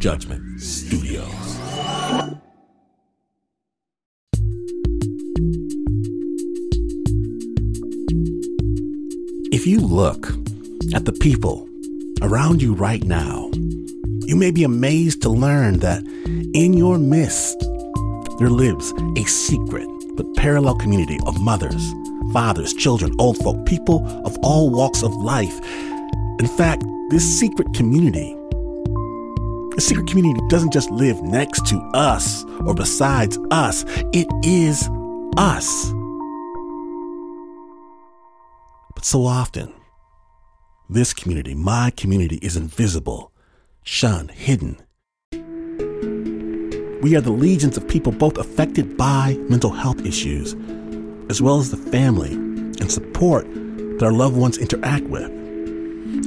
Judgment Studios. If you look at the people around you right now, you may be amazed to learn that in your midst, there lives a secret but parallel community of mothers, fathers, children, old folk, people of all walks of life. In fact, this secret community, secret community doesn't just live next to us or besides us, it is us. But so often, this community, my community, is invisible, shunned, hidden. We are the legions of people both affected by mental health issues, as well as the family and support that our loved ones interact with.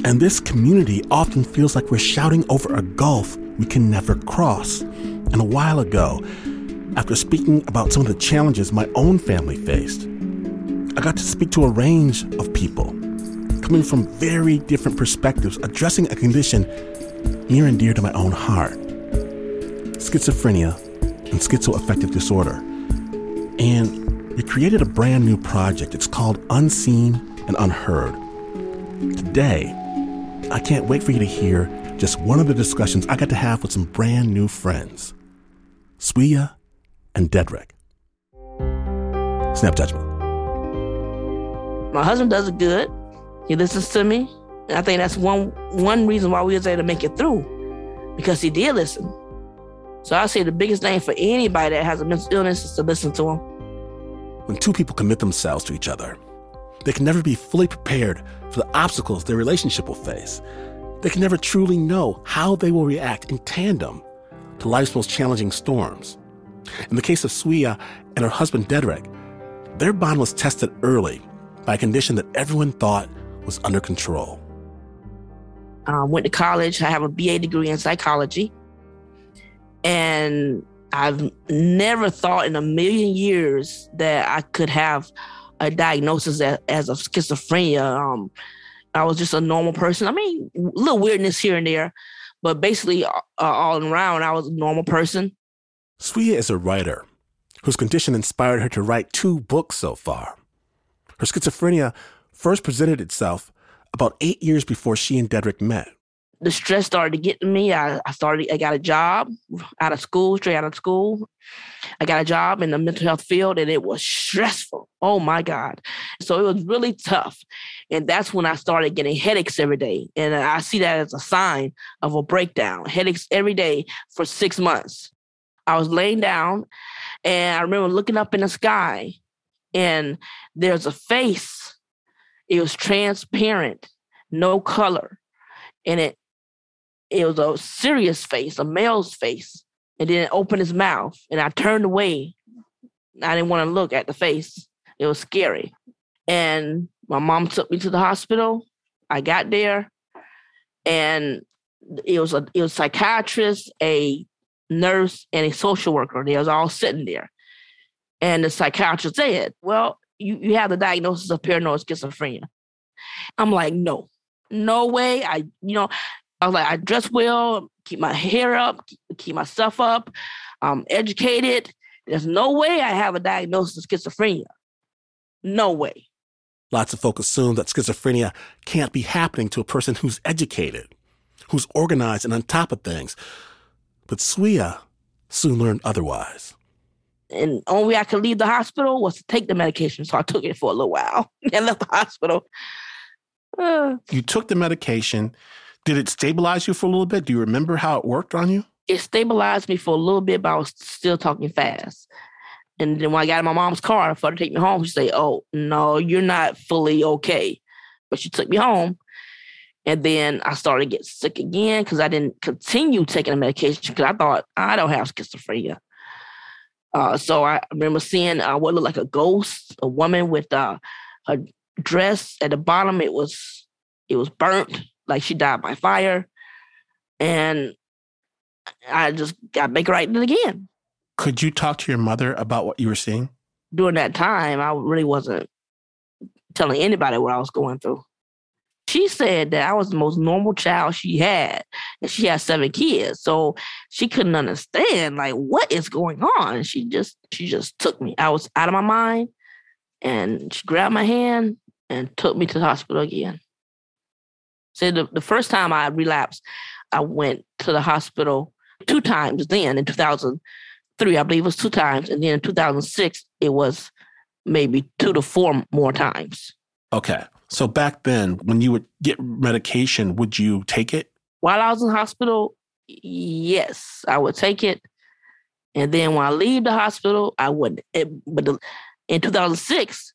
And this community often feels like we're shouting over a gulf we can never cross. And a while ago, after speaking about some of the challenges my own family faced, I got to speak to a range of people coming from very different perspectives, addressing a condition near and dear to my own heart schizophrenia and schizoaffective disorder. And we created a brand new project. It's called Unseen and Unheard. Today, I can't wait for you to hear just one of the discussions I got to have with some brand new friends Swiyyah and Dederick. Snap Judgment. My husband does it good. He listens to me. And I think that's one one reason why we was able to make it through. Because he did listen. So I say the biggest thing for anybody that has a mental illness is to listen to him. When two people commit themselves to each other, they can never be fully prepared for the obstacles their relationship will face. They can never truly know how they will react in tandem to life's most challenging storms. In the case of Swiyyah and her husband Dederick, their bond was tested early by a condition that everyone thought was under control. I went to college. I have a BA degree in psychology. And I've never thought in a million years that I could have a diagnosis as, as of schizophrenia. Um, I was just a normal person. I mean, little weirdness here and there, but basically, uh, all around, I was a normal person. Swiyyah is a writer whose condition inspired her to write two books so far. Her schizophrenia first presented itself about eight years before she and Dederick met. The stress started to me. I, I started, I got a job out of school, straight out of school. I got a job in the mental health field and it was stressful. Oh my God. So it was really tough. And that's when I started getting headaches every day. And I see that as a sign of a breakdown, headaches every day for six months. I was laying down and I remember looking up in the sky and there's a face. It was transparent, no color. And it it was a serious face, a male's face. And then opened his mouth. And I turned away. I didn't want to look at the face. It was scary. And my mom took me to the hospital. I got there and it was a it was a psychiatrist, a nurse, and a social worker. They was all sitting there. And the psychiatrist said, Well, you, you have the diagnosis of paranoid schizophrenia. I'm like, no, no way. I, you know, I was like, I dress well, keep my hair up, keep myself up, I'm educated. There's no way I have a diagnosis of schizophrenia. No way. Lots of folks assume that schizophrenia can't be happening to a person who's educated, who's organized and on top of things. But Swiyyah soon learned otherwise. And only way I could leave the hospital was to take the medication. So I took it for a little while and left the hospital. Uh, you took the medication. Did it stabilize you for a little bit? Do you remember how it worked on you? It stabilized me for a little bit, but I was still talking fast. And then when I got in my mom's car for her to take me home, she said, Oh, no, you're not fully okay. But she took me home. And then I started get sick again because I didn't continue taking the medication because I thought I don't have schizophrenia. Uh, so I remember seeing uh, what looked like a ghost, a woman with uh, her dress at the bottom. It was it was burnt, like she died by fire, and I just got back right it again. Could you talk to your mother about what you were seeing? During that time, I really wasn't telling anybody what I was going through. she said that I was the most normal child she had, and she had seven kids. So she couldn't understand like what is going on. She just she just took me. I was out of my mind, and she grabbed my hand and took me to the hospital again. So the, the first time I relapsed, I went to the hospital two times then in 2003, I believe it was two times. And then in 2006, it was maybe two to four more times. Okay. So back then, when you would get medication, would you take it? While I was in hospital, yes, I would take it. And then when I leave the hospital, I wouldn't. It, but the, in 2006,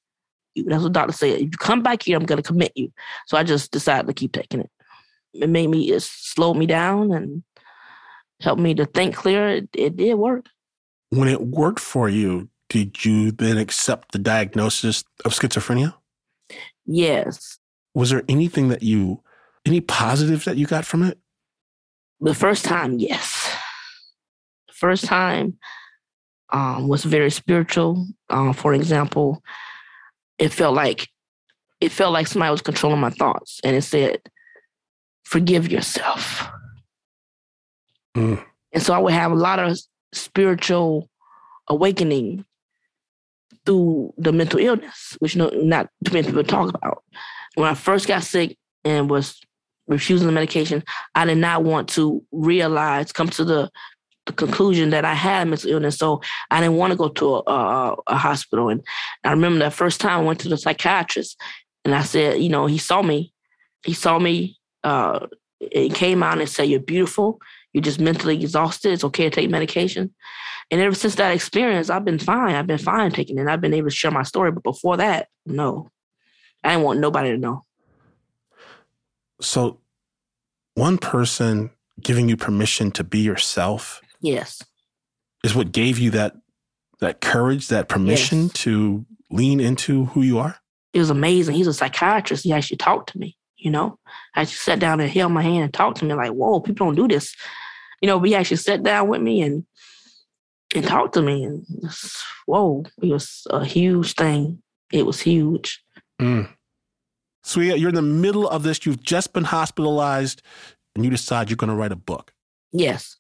that's what the doctor said. If you come back here, I'm going to commit you. So I just decided to keep taking it. It made me, it slowed me down and helped me to think clear. It, it did work. When it worked for you, did you then accept the diagnosis of schizophrenia? Yes. Was there anything that you, any positives that you got from it? The first time, yes. The first time um, was very spiritual. Um, for example, it felt like it felt like somebody was controlling my thoughts, and it said, "Forgive yourself." Mm. And so I would have a lot of spiritual awakening through the mental illness, which no, not too many people talk about. When I first got sick and was refusing the medication, I did not want to realize, come to the, the conclusion that I had mental illness. So I didn't want to go to a, a, a hospital. And I remember that first time I went to the psychiatrist and I said, you know, he saw me. He saw me. Uh, it came out and said, You're beautiful. You're just mentally exhausted. It's okay to take medication. And ever since that experience, I've been fine. I've been fine taking it. I've been able to share my story. But before that, no, I didn't want nobody to know. So, one person giving you permission to be yourself, yes, is what gave you that that courage, that permission yes. to lean into who you are. It was amazing. He's a psychiatrist. He actually talked to me. You know, I just sat down and held my hand and talked to me like, "Whoa, people don't do this." You know, but he actually sat down with me and and talked to me. And whoa, it was a huge thing. It was huge. Mm. So you're in the middle of this. You've just been hospitalized, and you decide you're going to write a book. Yes.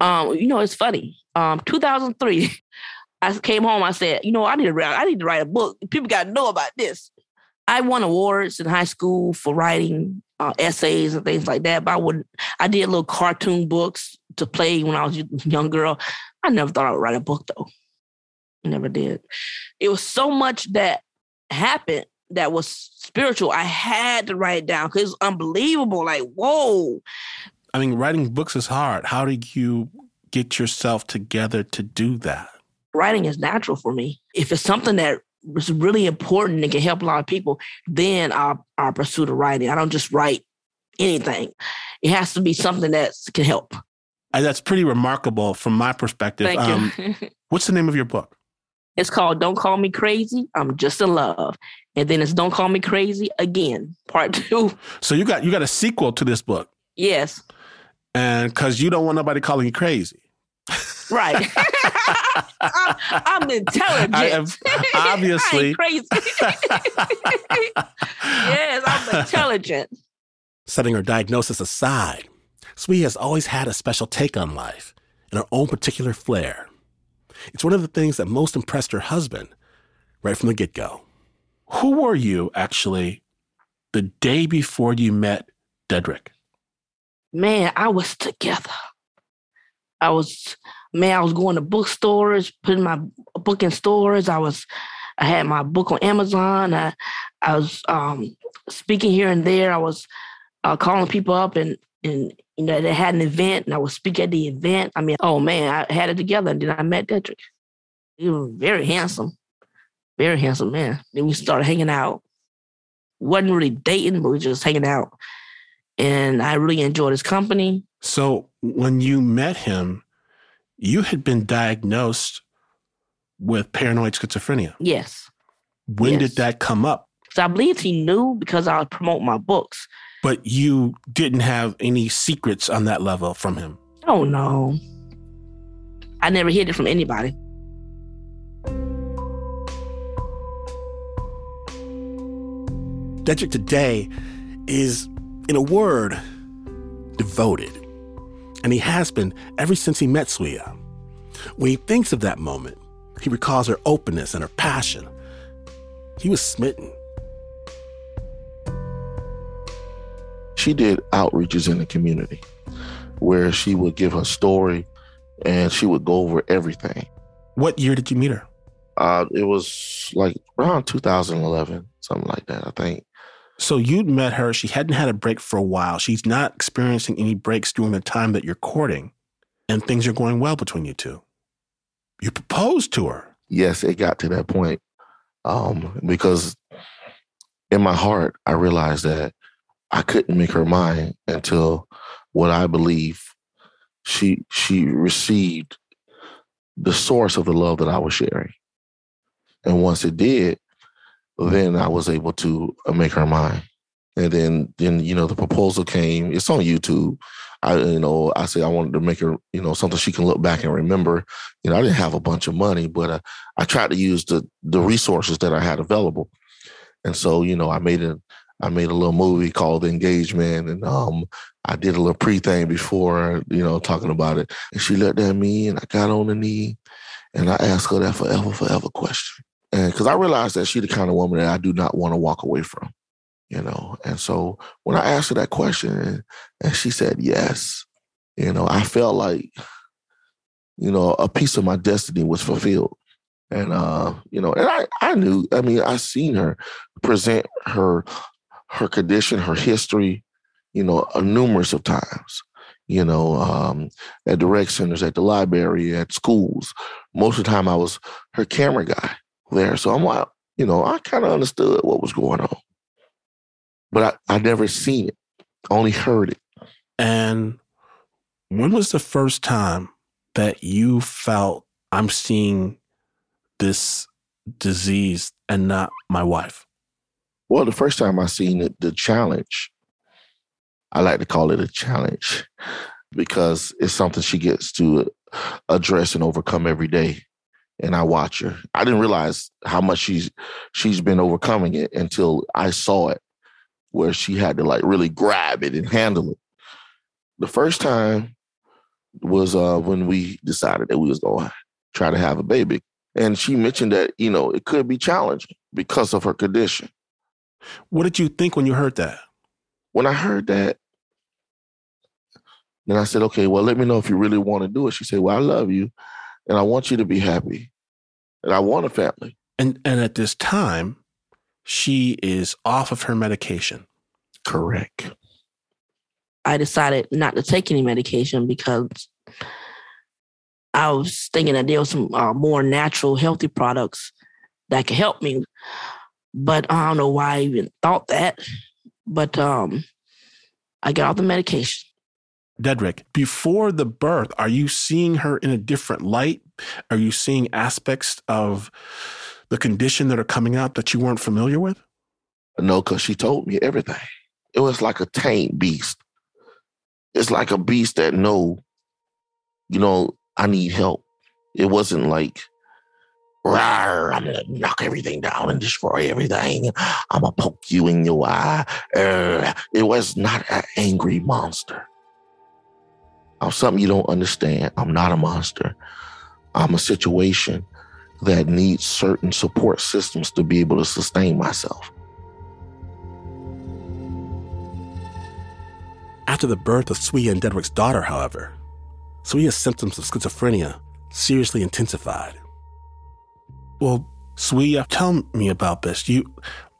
Um, you know, it's funny. Um, 2003, I came home. I said, you know, I need to write. I need to write a book. People got to know about this. I won awards in high school for writing uh, essays and things like that. But I would I did little cartoon books to play when I was a young girl. I never thought I would write a book though. Never did. It was so much that happened that was spiritual. I had to write it down because it was unbelievable. Like, whoa. I mean, writing books is hard. How do you get yourself together to do that? Writing is natural for me. If it's something that is really important and can help a lot of people, then I'll, I'll pursue the writing. I don't just write anything. It has to be something that can help. That's pretty remarkable from my perspective. Thank um, you. what's the name of your book? It's called Don't Call Me Crazy. I'm just in love. And then it's Don't Call Me Crazy again, part two. So you got you got a sequel to this book. Yes. And because you don't want nobody calling you crazy. Right. I'm, I'm, intelligent. I am, obviously. I crazy. yes, I'm intelligent. Setting her diagnosis aside, Swiyyah has always had a special take on life and her own particular flair. It's one of the things that most impressed her husband right from the get go. Who were you actually the day before you met Dederick? Man, I was together. I was man, I was going to bookstores, putting my book in stores. I was I had my book on Amazon. I I was um, speaking here and there. I was uh, calling people up and and you know, they had an event and I would speak at the event. I mean, oh man, I had it together. And then I met Dederick. He was very handsome, very handsome man. Then we started hanging out. Wasn't really dating, but we just hanging out. And I really enjoyed his company. So when you met him, you had been diagnosed with paranoid schizophrenia. Yes. When yes. did that come up? So I believe he knew because I would promote my books but you didn't have any secrets on that level from him. Oh, no. I never hid it from anybody. Dederick today is, in a word, devoted. And he has been ever since he met Swiyyah. When he thinks of that moment, he recalls her openness and her passion. He was smitten. She did outreaches in the community where she would give her story and she would go over everything. What year did you meet her? Uh, it was like around 2011, something like that, I think. So you'd met her. She hadn't had a break for a while. She's not experiencing any breaks during the time that you're courting, and things are going well between you two. You proposed to her. Yes, it got to that point um, because in my heart, I realized that I couldn't make her mine until what I believe she she received the source of the love that I was sharing. And once it did, then I was able to uh, make her mine. And then, then you know, the proposal came. It's on YouTube. I, you know, I said I wanted to make her, you know, something she can look back and remember. You know, I didn't have a bunch of money, but uh, I tried to use the the resources that I had available. And so, you know, I made a I made a little movie called The Engagement, and um, I did a little pre thing before, you know, talking about it. And she looked at me, and I got on the knee, and I asked her that forever, forever question. And because I realized that she's the kind of woman that I do not want to walk away from, you know. And so when I asked her that question and, and she said yes, you know, I felt like, you know, a piece of my destiny was fulfilled. And uh, you know, and I, I knew, I mean, I seen her present her her condition, her history, you know, numerous of times you know, um, at the rec centers, at the library, at schools. Most of the time, I was her camera guy there. So I'm like, you know, I kind of understood what was going on, but I, I never seen it, only heard it. And when was the first time that you felt I'm seeing this disease and not my wife? Well, the first time I seen it, the challenge, I like to call it a challenge because it's something she gets to address and overcome every day and I watch her. I didn't realize how much she's she's been overcoming it until I saw it, where she had to like really grab it and handle it. The first time was uh, when we decided that we was going to try to have a baby, and she mentioned that you know it could be challenging because of her condition. What did you think when you heard that? When I heard that, then I said, "Okay, well, let me know if you really want to do it." She said, "Well, I love you." And I want you to be happy. And I want a family. And and at this time, she is off of her medication. Correct. I decided not to take any medication because I was thinking that there was some uh, more natural, healthy products that could help me. But I don't know why I even thought that. But um, I got off the medication. Dederick, before the birth, are you seeing her in a different light? Are you seeing aspects of the condition that are coming out that you weren't familiar with? No, because she told me everything. It was like a tame beast. It's like a beast that know, you know, I need help. It wasn't like, Rawr, I'm gonna knock everything down and destroy everything. I'm gonna poke you in your eye. Uh, it was not an angry monster. I'm something you don't understand. I'm not a monster. I'm a situation that needs certain support systems to be able to sustain myself. After the birth of Swiyyah and Dederick's daughter, however, Swiyyah's symptoms of schizophrenia seriously intensified. Well, Swiyyah, tell me about this. You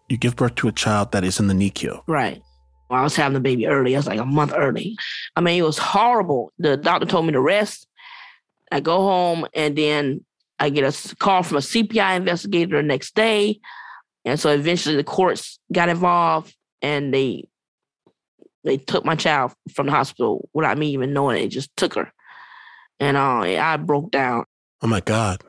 you give birth to a child that is in the NICU. Right. I was having the baby early. I was like a month early. I mean, it was horrible. The doctor told me to rest. I go home and then I get a call from a CPI investigator the next day. And so eventually the courts got involved and they they took my child from the hospital without me even knowing it. Just took her. And uh, I broke down. Oh my God.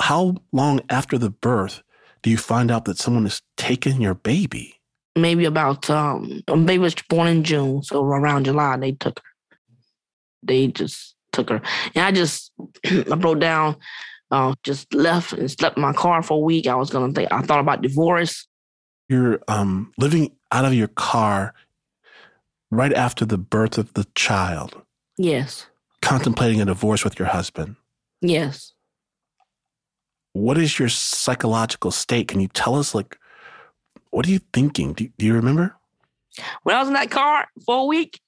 How long after the birth do you find out that someone has taken your baby? Maybe about um baby was born in June, so around July they took her. They just took her, and I just I broke down, uh, just left and slept in my car for a week. I was gonna think I thought about divorce. You're um living out of your car right after the birth of the child, Yes. contemplating a divorce with your husband. Yes. What is your psychological state? Can you tell us, like, what are you thinking? Do, do you remember? When I was in that car for a week,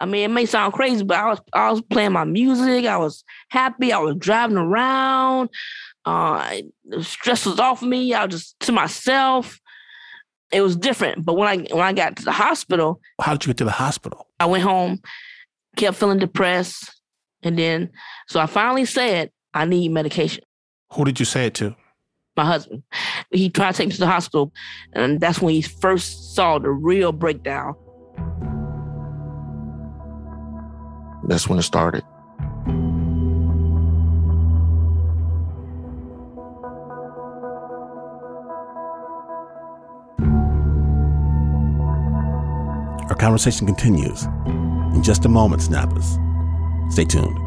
I mean, it may sound crazy, but I was I was playing my music. I was happy. I was driving around. Uh, the stress was off me. I was just to myself. It was different. But when I when I got to the hospital, How did you get to the hospital? I went home, kept feeling depressed, and then so I finally said I need medication. Who did you say it to? My husband, he tried to take me to the hospital, and that's when he first saw the real breakdown. That's when it started. Our conversation continues in just a moment, Snappers. Stay tuned.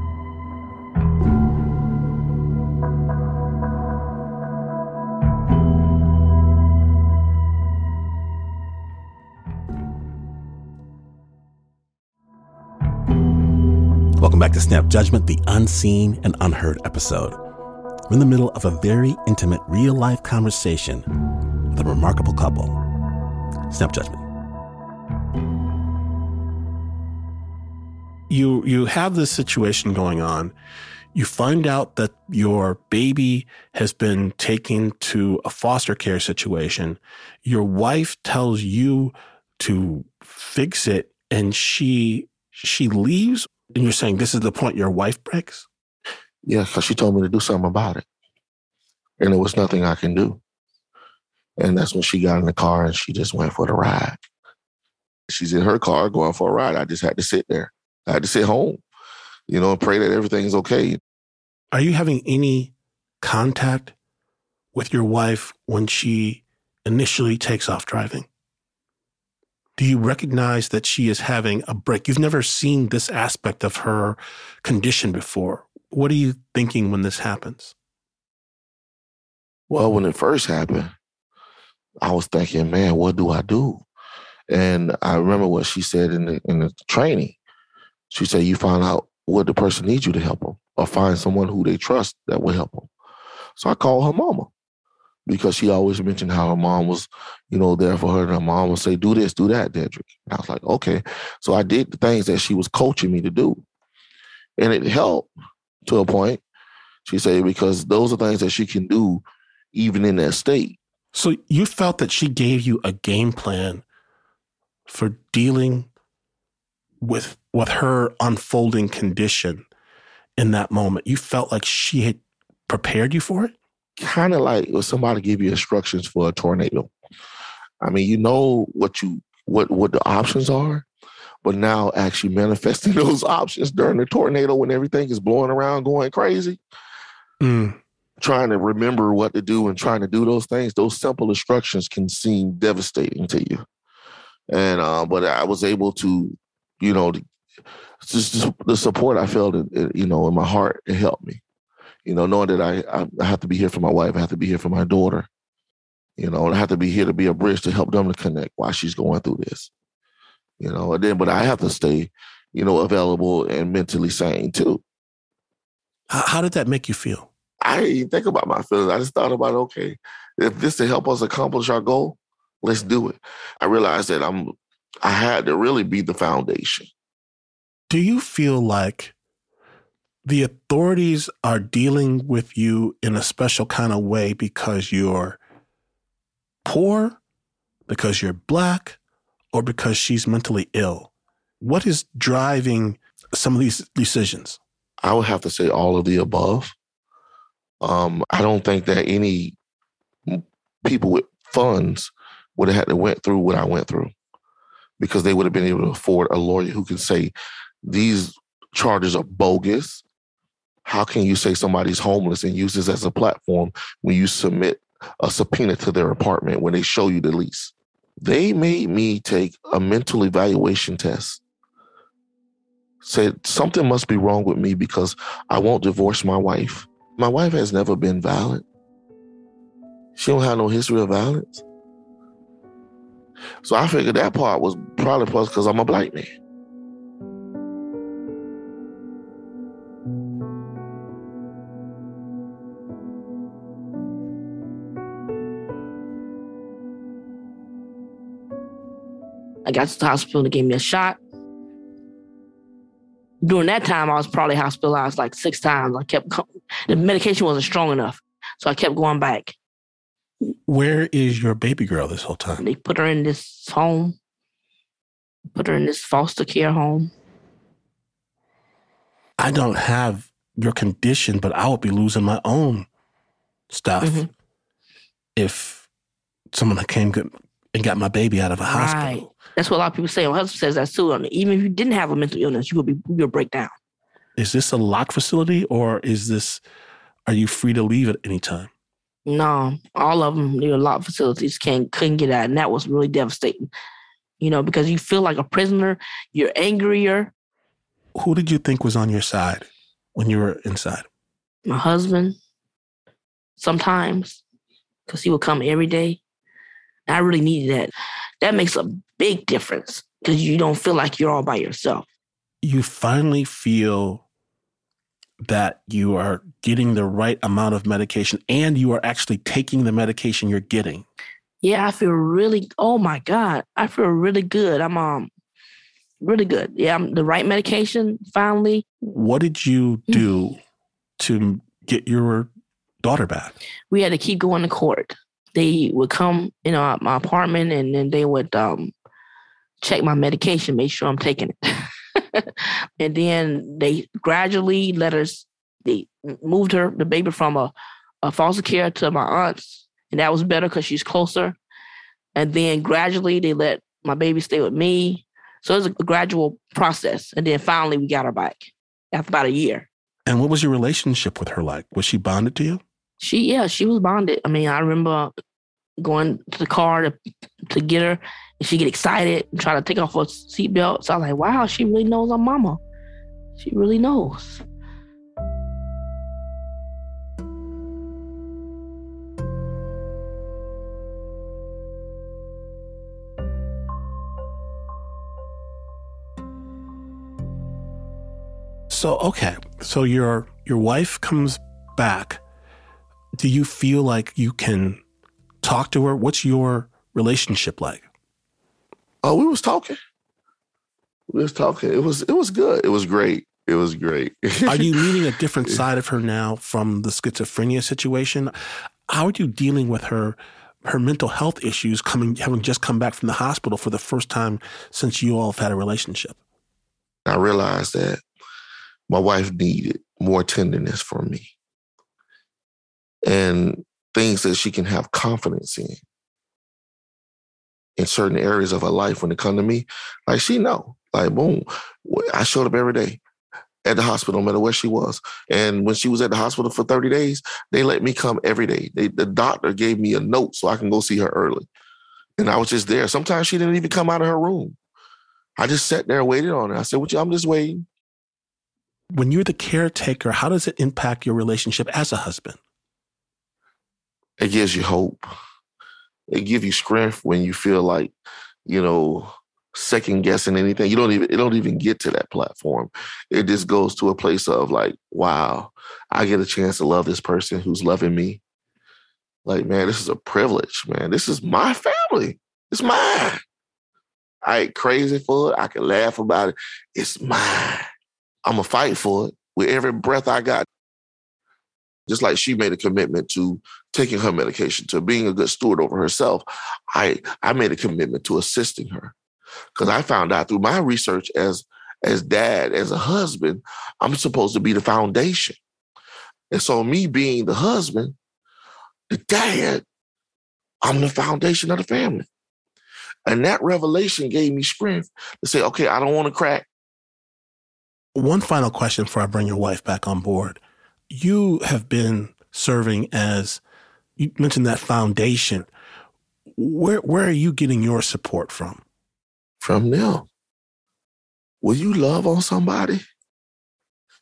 Back to Snap Judgment, the unseen and unheard episode. We're in the middle of a very intimate, real life conversation with a remarkable couple. Snap Judgment. you you have this situation going on you find out that your baby has been taken to a foster care situation your wife tells you to fix it and she she leaves and you're saying this is the point your wife breaks Yeah, because she told me to do something about it. And there was nothing I can do. And that's when she got in the car and she just went for the ride. She's in her car going for a ride. I just had to sit there. I had to sit home, you know, and pray that everything's okay. are you having any contact with your wife when she initially takes off driving do you recognize that she is having a break? You've never seen this aspect of her condition before. What are you thinking when this happens? Well, when it first happened, I was thinking, man, what do I do? And I remember what she said in the in the training. She said, you find out what the person needs you to help them, or find someone who they trust that will help them. So I called her mama because she always mentioned how her mom was, you know, there for her. And her mom would say, do this, do that, Dederick. And I was like, okay. So I did the things that she was coaching me to do. And it helped to a point. She said, because those are things that she can do even in that state. So you felt that she gave you a game plan for dealing with with her unfolding condition in that moment. You felt like she had prepared you for it? Kind of like if somebody give you instructions for a tornado. I mean, you know what you what what the options are, but now actually manifesting those options during the tornado when everything is blowing around, going crazy. Mm. trying to remember what to do and trying to do those things, those simple instructions can seem devastating to you. And uh, but I was able to, you know, to- just, the support I felt, you know, in my heart, it helped me. You know, knowing that I, I have to be here for my wife, I have to be here for my daughter. You know, and I have to be here to be a bridge to help them to connect while she's going through this. You know, and then but I have to stay, you know, available and mentally sane too. How, how did that make you feel? I didn't even think about my feelings. I just thought about, okay, if this to help us accomplish our goal, let's do it. I realized that I'm I had to really be the foundation. Do you feel like the authorities are dealing with you in a special kind of way because you're poor, because you're black, or because she's mentally ill? What is driving some of these decisions? I would have to say all of the above. Um, I don't think that any people with funds would have had to went through what I went through because they would have been able to afford a lawyer who can say these charges are bogus. How can you say somebody's homeless and use this as a platform when you submit a subpoena to their apartment when they show you the lease? They made me take a mental evaluation test said something must be wrong with me because I won't divorce my wife. My wife has never been violent. She don't have no history of violence. So I figured that part was probably was because I'm a black man. I got to the hospital. And they gave me a shot. During that time, I was probably hospitalized like six times. I kept the medication wasn't strong enough, so I kept going back. Where is your baby girl this whole time? They put her in this home, put her in this foster care home. I don't have your condition, but I would be losing my own stuff mm-hmm. if someone came and got my baby out of a hospital. That's what a lot of people say. My husband says that too. Even if you didn't have a mental illness, you would be you would break down. Is this a locked facility or is this? Are you free to leave at any time? No, all of them. There are a lot of facilities can't couldn't get out, and that was really devastating. You know, because you feel like a prisoner. You're angrier. Who did you think was on your side when you were inside? My husband. Sometimes, because he would come every day. I really needed that. That makes a big difference because you don't feel like you're all by yourself. You finally feel that you are getting the right amount of medication and you are actually taking the medication you're getting. Yeah, I feel really oh my God. I feel really good. I'm um really good. Yeah, I'm the right medication finally. What did you do to get your daughter back? We had to keep going to court. They would come, you know, my apartment and then they would um check my medication, make sure I'm taking it. and then they gradually let us, they moved her, the baby from a, a foster care to my aunt's. And that was better because she's closer. And then gradually they let my baby stay with me. So it was a gradual process. And then finally we got her back after about a year. And what was your relationship with her like? Was she bonded to you? She, yeah, she was bonded. I mean, I remember going to the car to, to get her and she get excited and try to take off her seatbelt. So I was like, wow, she really knows her mama. She really knows. So okay, so your your wife comes back. Do you feel like you can talk to her? What's your relationship like? Oh, we was talking. We was talking. It was it was good. It was great. It was great. are you meeting a different side of her now from the schizophrenia situation? How are you dealing with her her mental health issues coming having just come back from the hospital for the first time since you all have had a relationship? I realized that my wife needed more tenderness from me. And things that she can have confidence in in certain areas of her life when it come to me, like she know, like boom, I showed up every day at the hospital, no matter where she was. And when she was at the hospital for 30 days, they let me come every day. They, the doctor gave me a note so I can go see her early. And I was just there. Sometimes she didn't even come out of her room. I just sat there waiting on her. I said, well, I'm just waiting. When you're the caretaker, how does it impact your relationship as a husband? It gives you hope it gives you strength when you feel like, you know, second guessing anything. You don't even it don't even get to that platform. It just goes to a place of like, wow, I get a chance to love this person who's loving me. Like, man, this is a privilege, man. This is my family. It's mine. I ain't crazy for it. I can laugh about it. It's mine. I'm gonna fight for it with every breath I got. Just like she made a commitment to taking her medication, to being a good steward over herself, I, I made a commitment to assisting her. Because I found out through my research as, as dad, as a husband, I'm supposed to be the foundation. And so, me being the husband, the dad, I'm the foundation of the family. And that revelation gave me strength to say, okay, I don't want to crack. One final question before I bring your wife back on board you have been serving as you mentioned that foundation. Where where are you getting your support from? From them. Will you love on somebody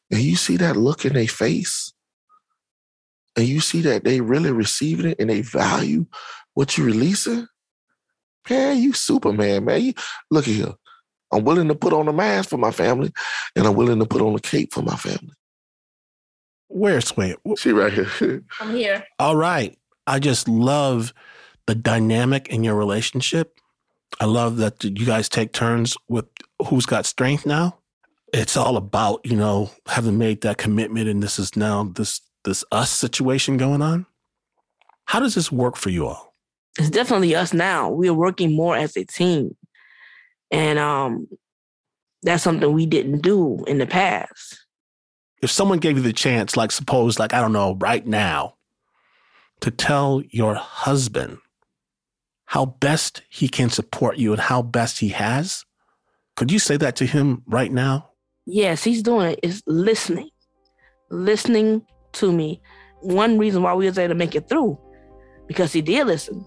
and you see that look in their face and you see that they really receiving it and they value what you're releasing, Man, you Superman, man. You look at here. I'm willing to put on a mask for my family, and I'm willing to put on a cape for my family. Where's Sway? She right here. I'm here. All right. I just love the dynamic in your relationship. I love that you guys take turns with who's got strength now. It's all about, you know, having made that commitment and this is now this this us situation going on. How does this work for you all? It's definitely us now. We are working more as a team. And um that's something we didn't do in the past. If someone gave you the chance, like suppose, like, I don't know, right now, to tell your husband how best he can support you and how best he has, could you say that to him right now? Yes, he's doing it. Is listening, listening to me. One reason why we was able to make it through, because he did listen.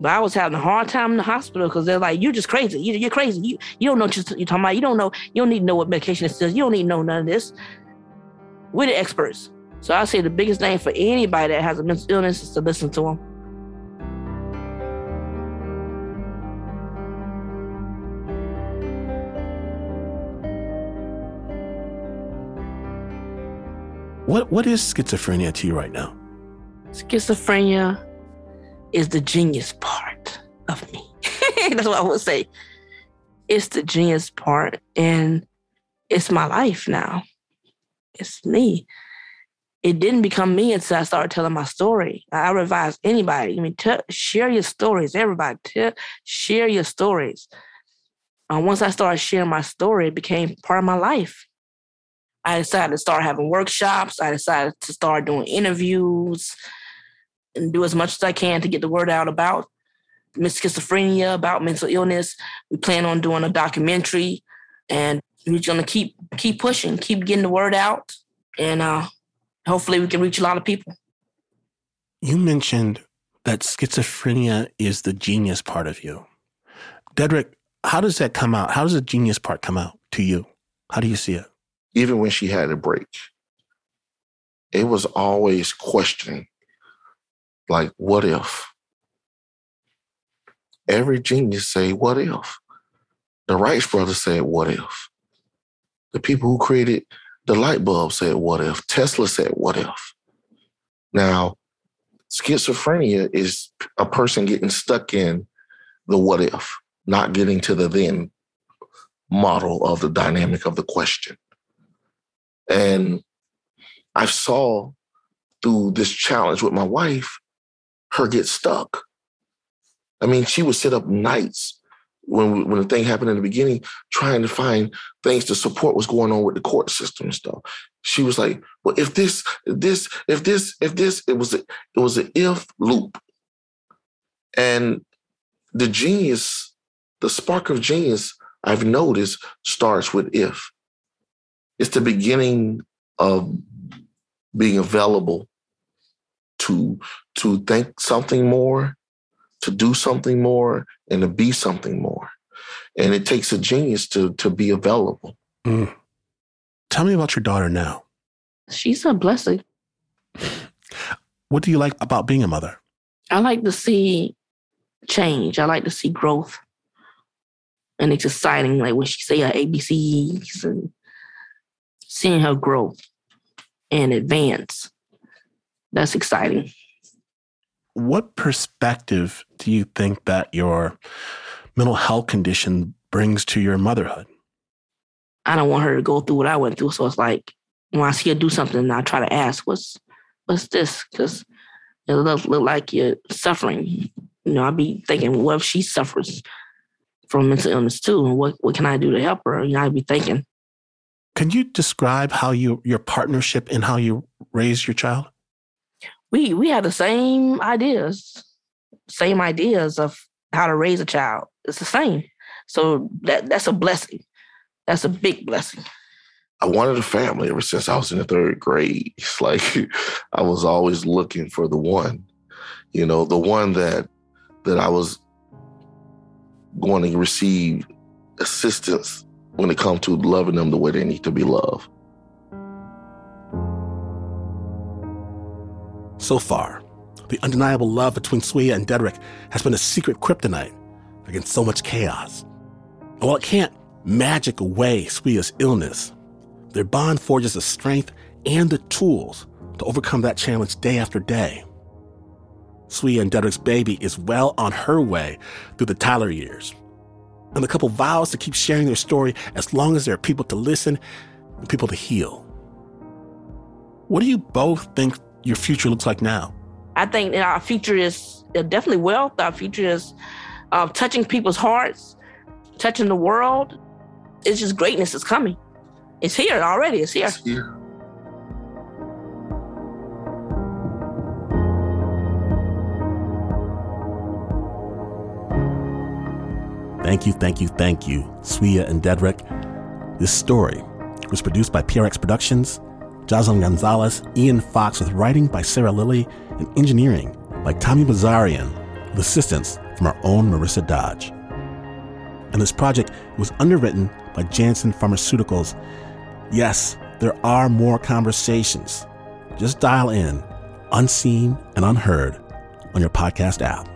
But I was having a hard time in the hospital because they're like, "You're just crazy. You, are crazy. You you don't know what you're talking about. You don't know. You don't need to know what medication it says. You don't need to know none of this. We're the experts." So I say the biggest thing for anybody that has a mental illness is to listen to them. What what is schizophrenia to you right now? Schizophrenia is the genius part of me. That's what I would say. It's the genius part, and it's my life now. It's me. It didn't become me until I started telling my story. I advise anybody. I mean, share your stories. Everybody, share your stories. Uh, once I started sharing my story, it became part of my life. I decided to start having workshops. I decided to start doing interviews and do as much as I can to get the word out about schizophrenia, about mental illness. We plan on doing a documentary, and we're gonna keep keep pushing, keep getting the word out, and uh, hopefully we can reach a lot of people. You mentioned that schizophrenia is the genius part of you. Dederick, how does that come out? How does the genius part come out to you? How do you see it? Even when she had a break, it was always questioning like, what if? Every genius say, what if? The Wright brothers said, what if? The people who created the light bulb said, what if? Tesla said, what if? Now, schizophrenia is a person getting stuck in the what if, not getting to the then model of the dynamic of the question. And I saw through this challenge with my wife her get stuck. I mean, she would sit up nights when when the thing happened in the beginning, trying to find things to support what's going on with the court system and stuff. She was like, "Well, if this, this, if this, if this, it was a, it was an if loop." And the genius, the spark of genius, I've noticed starts with if. It's the beginning of being available to to think something more, to do something more, and to be something more. And it takes a genius to to be available. Mm. Tell me about your daughter now. She's a blessing. What do you like about being a mother? I like to see change. I like to see growth. And it's exciting, like when she say her ABCs and seeing her grow and advance that's exciting. What perspective do you think that your mental health condition brings to your motherhood? I don't want her to go through what I went through. So it's like when I see her do something, I try to ask, "What's what's this?" Because it looks look like you're suffering. You know, I'd be thinking, "What if she suffers from mental illness too? And what what can I do to help her?" You know, I'd be thinking. Can you describe how you your partnership and how you raise your child? we we have the same ideas, same ideas of how to raise a child. It's the same. So that that's a blessing. That's a big blessing. I wanted a family ever since I was in the third grade. It's like I was always looking for the one, you know, the one that that I was going to receive assistance when it comes to loving them the way they need to be loved. So far, the undeniable love between Swiyyah and Dederick has been a secret kryptonite against so much chaos. And while it can't magic away Swiyyah's illness, their bond forges the strength and the tools to overcome that challenge day after day. Swiyyah and Dederick's baby is well on her way through the Tyler years. And the couple vows to keep sharing their story as long as there are people to listen and people to heal. What do you both think your future looks like now? I think our future is uh, definitely wealth. Our future is uh, touching people's hearts, touching the world. It's just greatness is coming. It's here already. It's here. It's here. Thank you, thank you, thank you, Swiyyah and Dederick. This story was produced by PRX Productions, Jocelyn Gonzales, Ian Fox, with writing by Sarah Lilley and engineering by Tommy Bazarian, with assistance from our own Marisa Dodge. And this project was underwritten by Janssen Pharmaceuticals. Yes, there are more conversations. Just dial in, unseen and unheard, on your podcast app.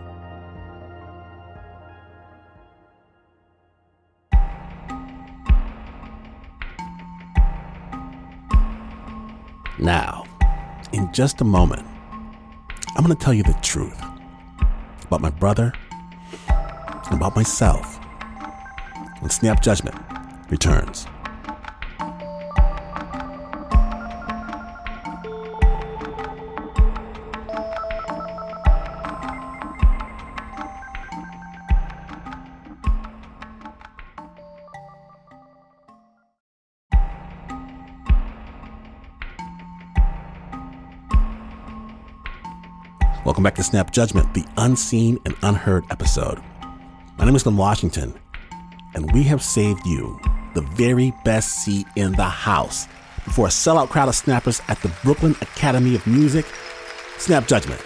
Now, in just a moment, I'm going to tell you the truth about my brother about myself when Snap Judgment returns. Welcome back to Snap Judgment, the unseen and unheard episode. My name is Glynn Washington, and we have saved you the very best seat in the house before a sellout crowd of snappers at the Brooklyn Academy of Music. Snap Judgment,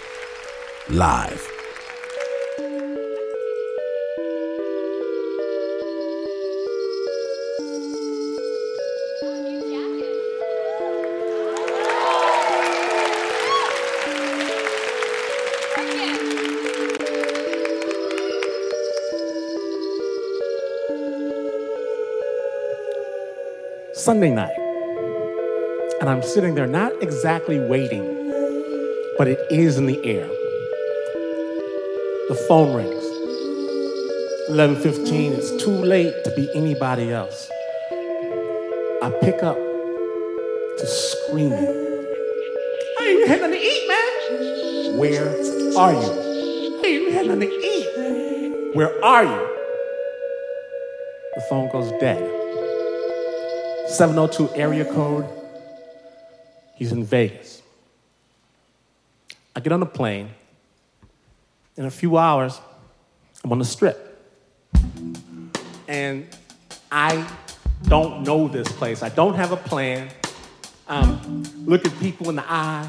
live. Sunday night. And I'm sitting there not exactly waiting, but it is in the air. The phone rings. 11:15, it's too late to be anybody else. I pick up to screaming. I ain't had nothing to eat, man. Where are you? I ain't had nothing to eat. Where are you? The phone goes dead. 702 area code. He's in Vegas. I get on the plane. In a few hours, I'm on the strip. And I don't know this place. I don't have a plan. I'm looking people in the eye.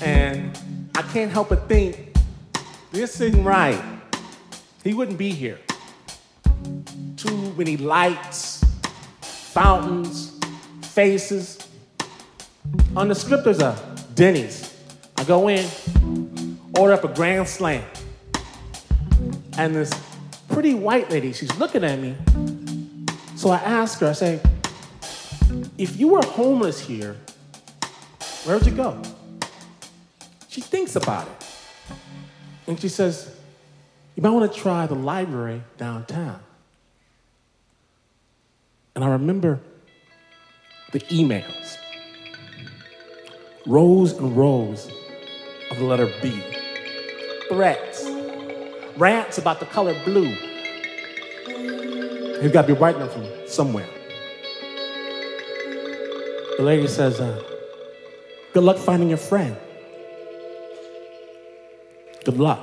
And I can't help but think, this isn't right. He wouldn't be here. Too many lights, fountains, faces. On the strip, there's a Denny's. I go in, order up a Grand Slam. And this pretty white lady, she's looking at me. So I ask her, I say, if you were homeless here, where'd you go? She thinks about it. And she says, you might want to try the library downtown. And I remember the emails rows and rows of the letter B, threats, rants about the color blue. You've got to be writing them from somewhere. The lady says, uh, Good luck finding your friend. Good luck.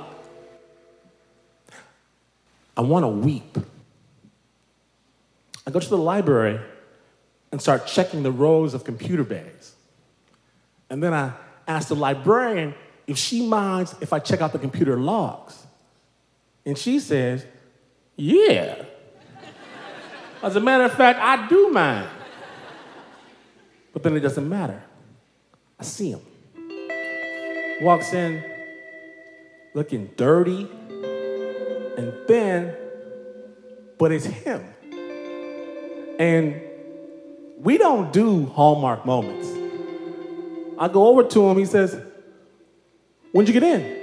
I want to weep. I go to the library and start checking the rows of computer bays. And then I ask the librarian if she minds if I check out the computer logs. And she says, Yeah. As a matter of fact, I do mind. But then it doesn't matter. I see him. Walks in looking dirty And then, but it's him. And we don't do Hallmark moments. I go over to him, he says, When'd you get in?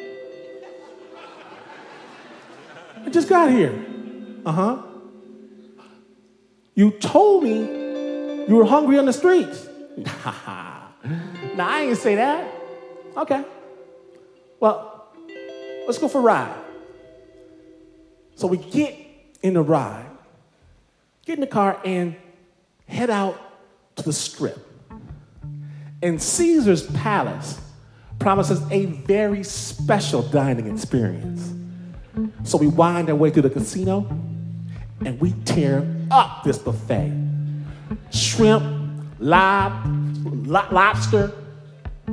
I just got here. Uh huh. You told me you were hungry on the streets. now, I ain't say that. Okay. Well, let's go for a ride. So we get in the ride, get in the car, and head out to the strip. And Caesar's Palace promises a very special dining experience. So we wind our way through the casino and we tear up this buffet shrimp, lob, lo- lobster,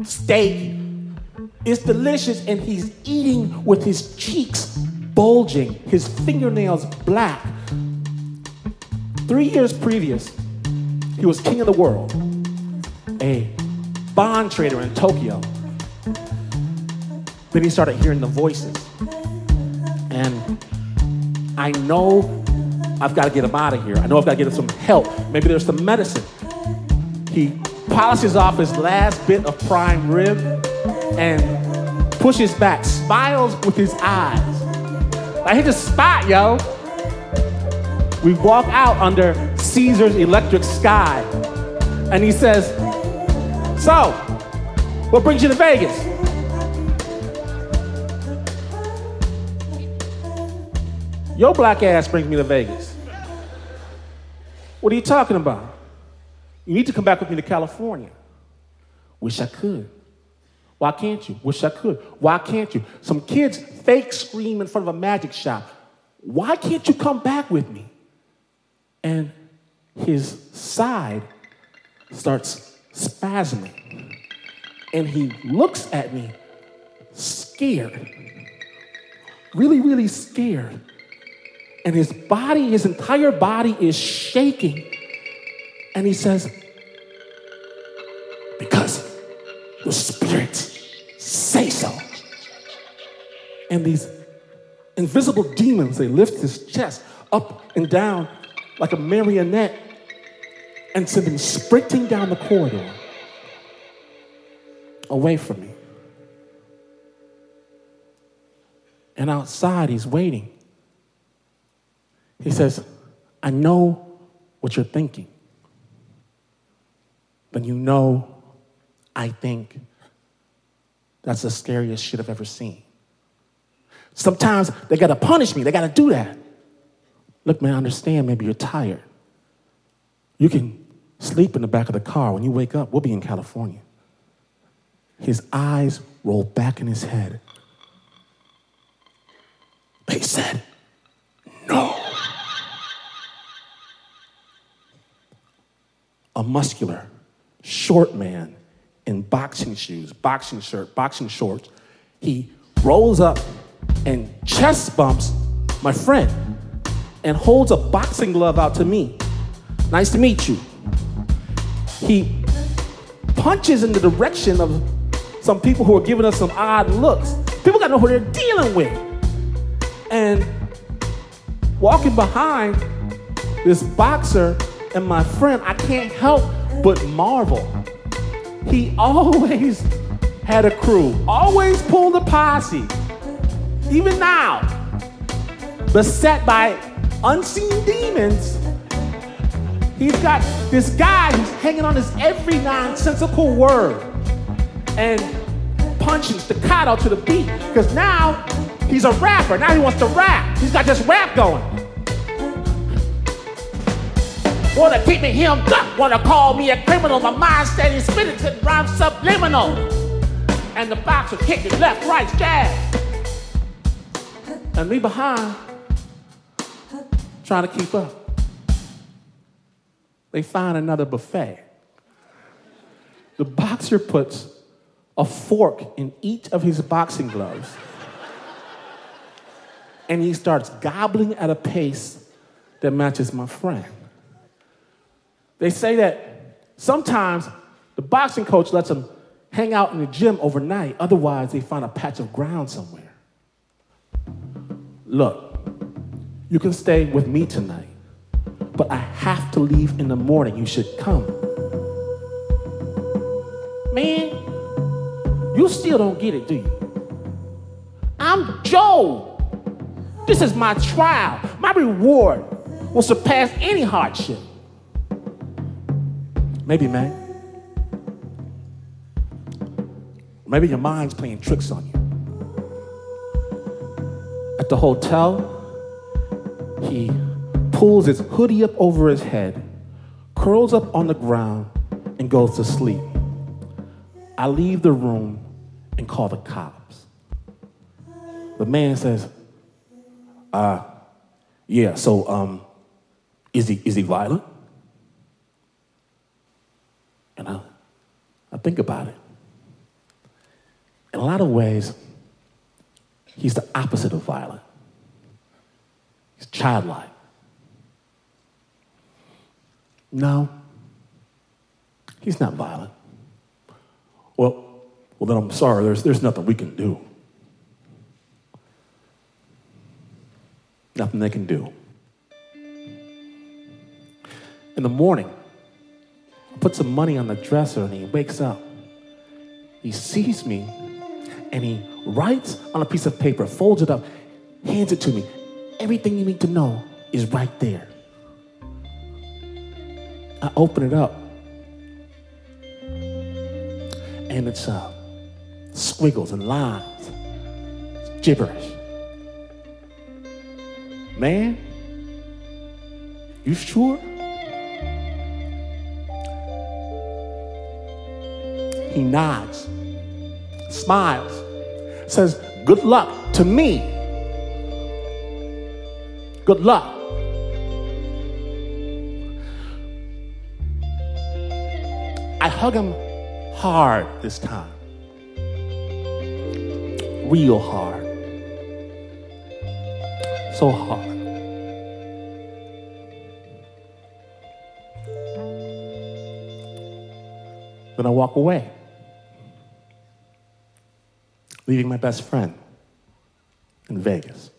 steak. It's delicious, and he's eating with his cheeks bulging, his fingernails black. Three years previous, he was king of the world, a bond trader in Tokyo. Then he started hearing the voices. And I know I've got to get him out of here. I know I've got to get him some help. Maybe there's some medicine. He polishes off his last bit of prime rib and pushes back, smiles with his eyes. I hit the spot, yo. We walk out under Caesar's electric sky, and he says, So, what brings you to Vegas? Your black ass brings me to Vegas. What are you talking about? You need to come back with me to California. Wish I could. Why can't you? Wish I could. Why can't you? Some kids fake scream in front of a magic shop. Why can't you come back with me? And his side starts spasming. And he looks at me scared. Really, really scared. And his body, his entire body is shaking. And he says, Because the spirits say so. And these invisible demons, they lift his chest up and down like a marionette and send him sprinting down the corridor away from me. And outside, he's waiting. He says, I know what you're thinking. But you know, I think that's the scariest shit I've ever seen. Sometimes they gotta punish me, they gotta do that. Look, man, I understand maybe you're tired. You can sleep in the back of the car. When you wake up, we'll be in California. His eyes roll back in his head. They said, No. A muscular, short man in boxing shoes, boxing shirt, boxing shorts. He rolls up and chest bumps my friend and holds a boxing glove out to me. Nice to meet you. He punches in the direction of some people who are giving us some odd looks. People gotta know who they're dealing with. And walking behind this boxer and my friend, I can't help but marvel. He always had a crew, always pulled a posse. Even now, beset by unseen demons, he's got this guy who's hanging on his every nonsensical word and punching staccato to the beat. Because now he's a rapper. Now he wants to rap. He's got this rap going. Wanna keep me hemmed up, wanna call me a criminal. My mind steady spinning to rhyme subliminal. And the boxer kicking left, right, jab. And me behind, trying to keep up. They find another buffet. The boxer puts a fork in each of his boxing gloves. and he starts gobbling at a pace that matches my friend. They say that sometimes the boxing coach lets them hang out in the gym overnight, otherwise, they find a patch of ground somewhere. Look, You can stay with me tonight, but I have to leave in the morning. You should come. Man, you still don't get it, do you? I'm Joe. This is my trial. My reward will surpass any hardship. Maybe, man. Maybe your mind's playing tricks on you. At the hotel, he pulls his hoodie up over his head, curls up on the ground, and goes to sleep. I leave the room and call the cops. The man says, uh, yeah, so um, is he is he violent? And I, I think about it. In a lot of ways, he's the opposite of violent. Childlike. No, he's not violent. Well, well then I'm sorry, there's, there's nothing we can do. Nothing they can do. In the morning, I put some money on the dresser and he wakes up. He sees me and he writes on a piece of paper, folds it up, hands it to me. Everything you need to know is right there. I open it up and it's uh, squiggles and lines, it's gibberish. Man, you sure? He nods, smiles, says, Good luck to me. Good luck. I hug him hard this time. Real hard. So hard. Then I walk away, leaving my best friend in Vegas.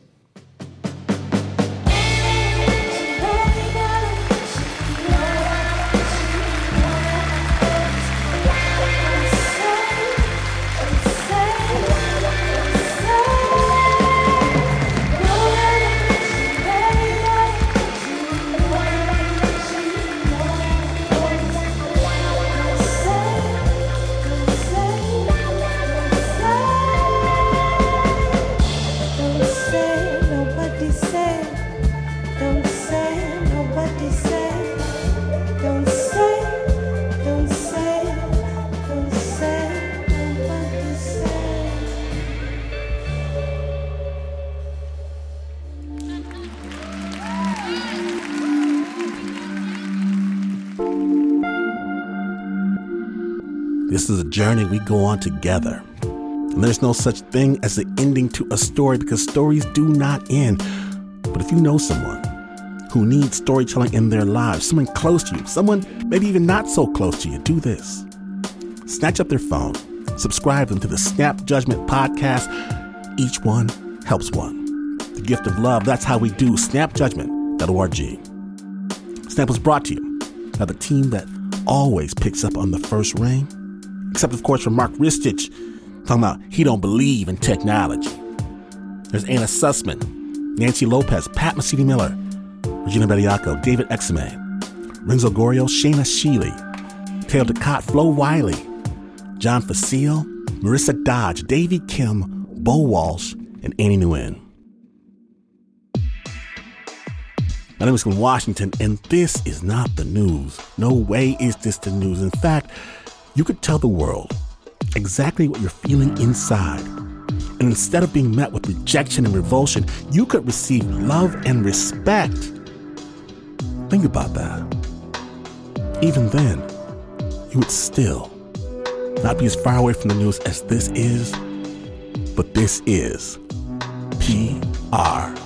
Journey we go on together. And there's no such thing as the ending to a story because stories do not end. But if you know someone who needs storytelling in their lives, someone close to you, someone maybe even not so close to you, do this. Snatch up their phone, subscribe them to the Snap Judgment podcast. Each one helps one. The gift of love, that's how we do Snap Judgment. snapjudgment.org. Snap was brought to you by the team that always picks up on the first ring, except of course for Mark Ristich, talking about he don't believe in technology. There's Anna Sussman, Nancy Lopez, Pat Mesiti Miller, Regina Bediako, David Exumé, Renzo Gorrio, Shaina Shealy, Taylor DeCott, Flo Wiley, John Fecile, Marisa Dodge, Davy Kim, Bo Walsh, and Annie Nguyen. My name is Glynn Washington, and this is not the news. No way is this the news. In fact, you could tell the world exactly what you're feeling inside. And instead of being met with rejection and revulsion, you could receive love and respect. Think about that. Even then, you would still not be as far away from the news as this is, but this is PRX.